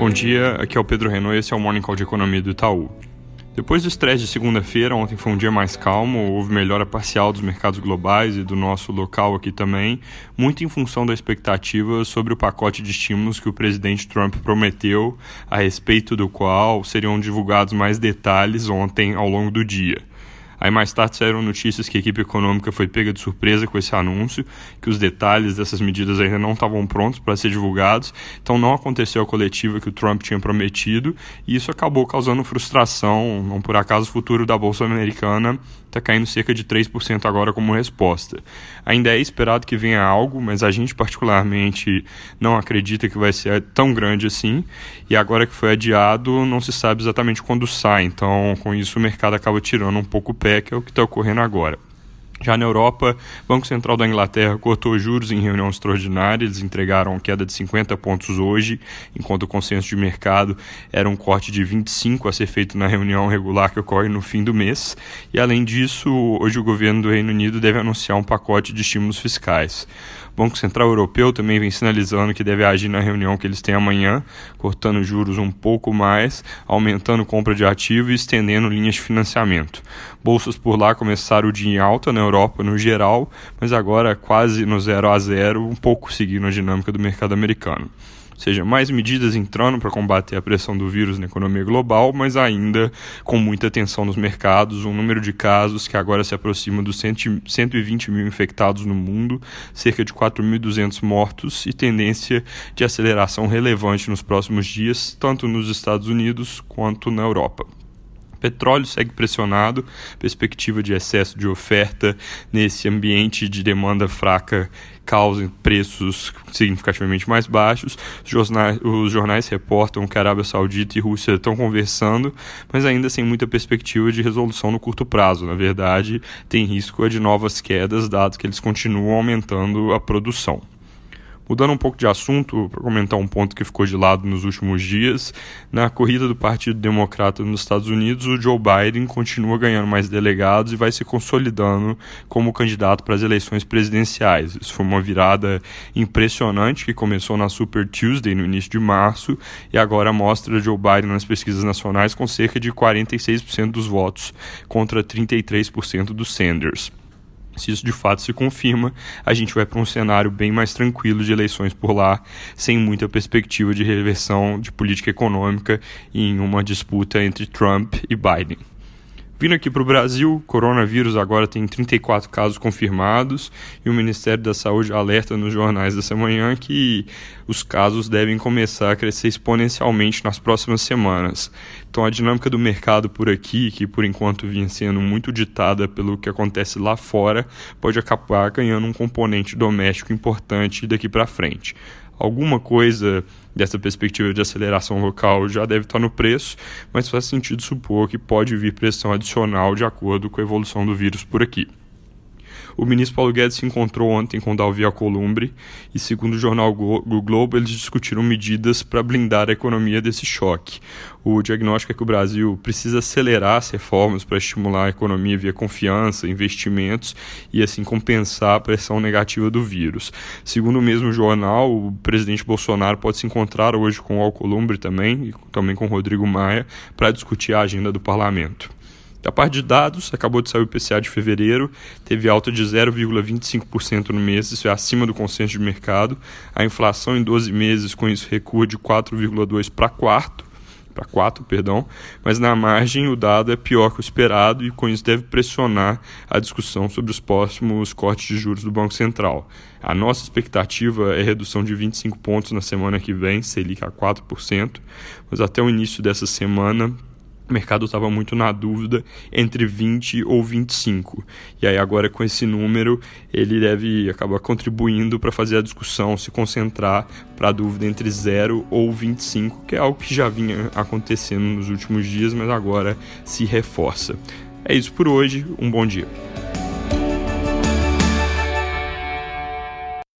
Bom dia, aqui é o Pedro Renault e esse é o Morning Call de Economia do Itaú. Depois do estresse de segunda-feira, ontem foi um dia mais calmo, houve melhora parcial dos mercados globais e do nosso local aqui também, muito em função da expectativa sobre o pacote de estímulos que o presidente Trump prometeu, a respeito do qual seriam divulgados mais detalhes ontem ao longo do dia. Aí mais tarde saíram notícias que a equipe econômica foi pega de surpresa com esse anúncio, que os detalhes dessas medidas ainda não estavam prontos para ser divulgados, então não aconteceu a coletiva que o Trump tinha prometido, e isso acabou causando frustração. Não por acaso o futuro da Bolsa Americana está caindo cerca de 3% agora como resposta. Ainda é esperado que venha algo, mas a gente particularmente não acredita que vai ser tão grande assim, e agora que foi adiado, não se sabe exatamente quando sai, então com isso o mercado acaba tirando um pouco o pé, que é o que está ocorrendo agora. Já na Europa, o Banco Central da Inglaterra cortou juros em reunião extraordinária, eles entregaram queda de 50 pontos hoje, enquanto o consenso de mercado era um corte de 25 a ser feito na reunião regular que ocorre no fim do mês. E além disso, hoje o governo do Reino Unido deve anunciar um pacote de estímulos fiscais. O Banco Central Europeu também vem sinalizando que deve agir na reunião que eles têm amanhã, cortando juros um pouco mais, aumentando compra de ativos e estendendo linhas de financiamento. Bolsas por lá começaram o dia em alta na Europa no geral, mas agora quase no zero a zero, um pouco seguindo a dinâmica do mercado americano seja, mais medidas entrando para combater a pressão do vírus na economia global, mas ainda com muita tensão nos mercados, um número de casos que agora se aproxima dos 120 mil infectados no mundo, cerca de 4.200 mortos e tendência de aceleração relevante nos próximos dias, tanto nos Estados Unidos quanto na Europa. Petróleo segue pressionado, perspectiva de excesso de oferta nesse ambiente de demanda fraca causa preços significativamente mais baixos. Os jornais, os jornais reportam que a Arábia Saudita e Rússia estão conversando, mas ainda sem muita perspectiva de resolução no curto prazo. Na verdade, tem risco de novas quedas, dado que eles continuam aumentando a produção. Mudando um pouco de assunto, para comentar um ponto que ficou de lado nos últimos dias, na corrida do Partido Democrata nos Estados Unidos, o Joe Biden continua ganhando mais delegados e vai se consolidando como candidato para as eleições presidenciais. Isso foi uma virada impressionante que começou na Super Tuesday no início de março e agora mostra Joe Biden nas pesquisas nacionais com cerca de 46% dos votos contra 33% dos Sanders. Se isso de fato se confirma, a gente vai para um cenário bem mais tranquilo de eleições por lá, sem muita perspectiva de reversão de política econômica em uma disputa entre Trump e Biden. Vindo aqui para o Brasil, coronavírus agora tem 34 casos confirmados e o Ministério da Saúde alerta nos jornais dessa manhã que os casos devem começar a crescer exponencialmente nas próximas semanas. Então a dinâmica do mercado por aqui, que por enquanto vinha sendo muito ditada pelo que acontece lá fora, pode acabar ganhando um componente doméstico importante daqui para frente alguma coisa dessa perspectiva de aceleração local já deve estar no preço, mas faz sentido supor que pode vir pressão adicional de acordo com a evolução do vírus por aqui. O ministro Paulo Guedes se encontrou ontem com Dalvi Alcolumbre e, segundo o jornal o Globo, eles discutiram medidas para blindar a economia desse choque. O diagnóstico é que o Brasil precisa acelerar as reformas para estimular a economia via confiança, investimentos e assim compensar a pressão negativa do vírus. Segundo o mesmo jornal, o presidente Bolsonaro pode se encontrar hoje com o Alcolumbre também e também com o Rodrigo Maia para discutir a agenda do parlamento. Da parte de dados, acabou de sair o IPCA de fevereiro, teve alta de 0,25% no mês, isso é acima do consenso de mercado. A inflação em 12 meses, com isso, recua de 4,2 para 4, para 4, perdão, mas na margem o dado é pior que o esperado e com isso deve pressionar a discussão sobre os próximos cortes de juros do Banco Central. A nossa expectativa é redução de 25 pontos na semana que vem, Selic a 4%, mas até o início dessa semana o mercado estava muito na dúvida entre 20 ou 25. E aí agora com esse número, ele deve acabar contribuindo para fazer a discussão se concentrar para a dúvida entre 0 ou 25, que é algo que já vinha acontecendo nos últimos dias, mas agora se reforça. É isso por hoje, um bom dia.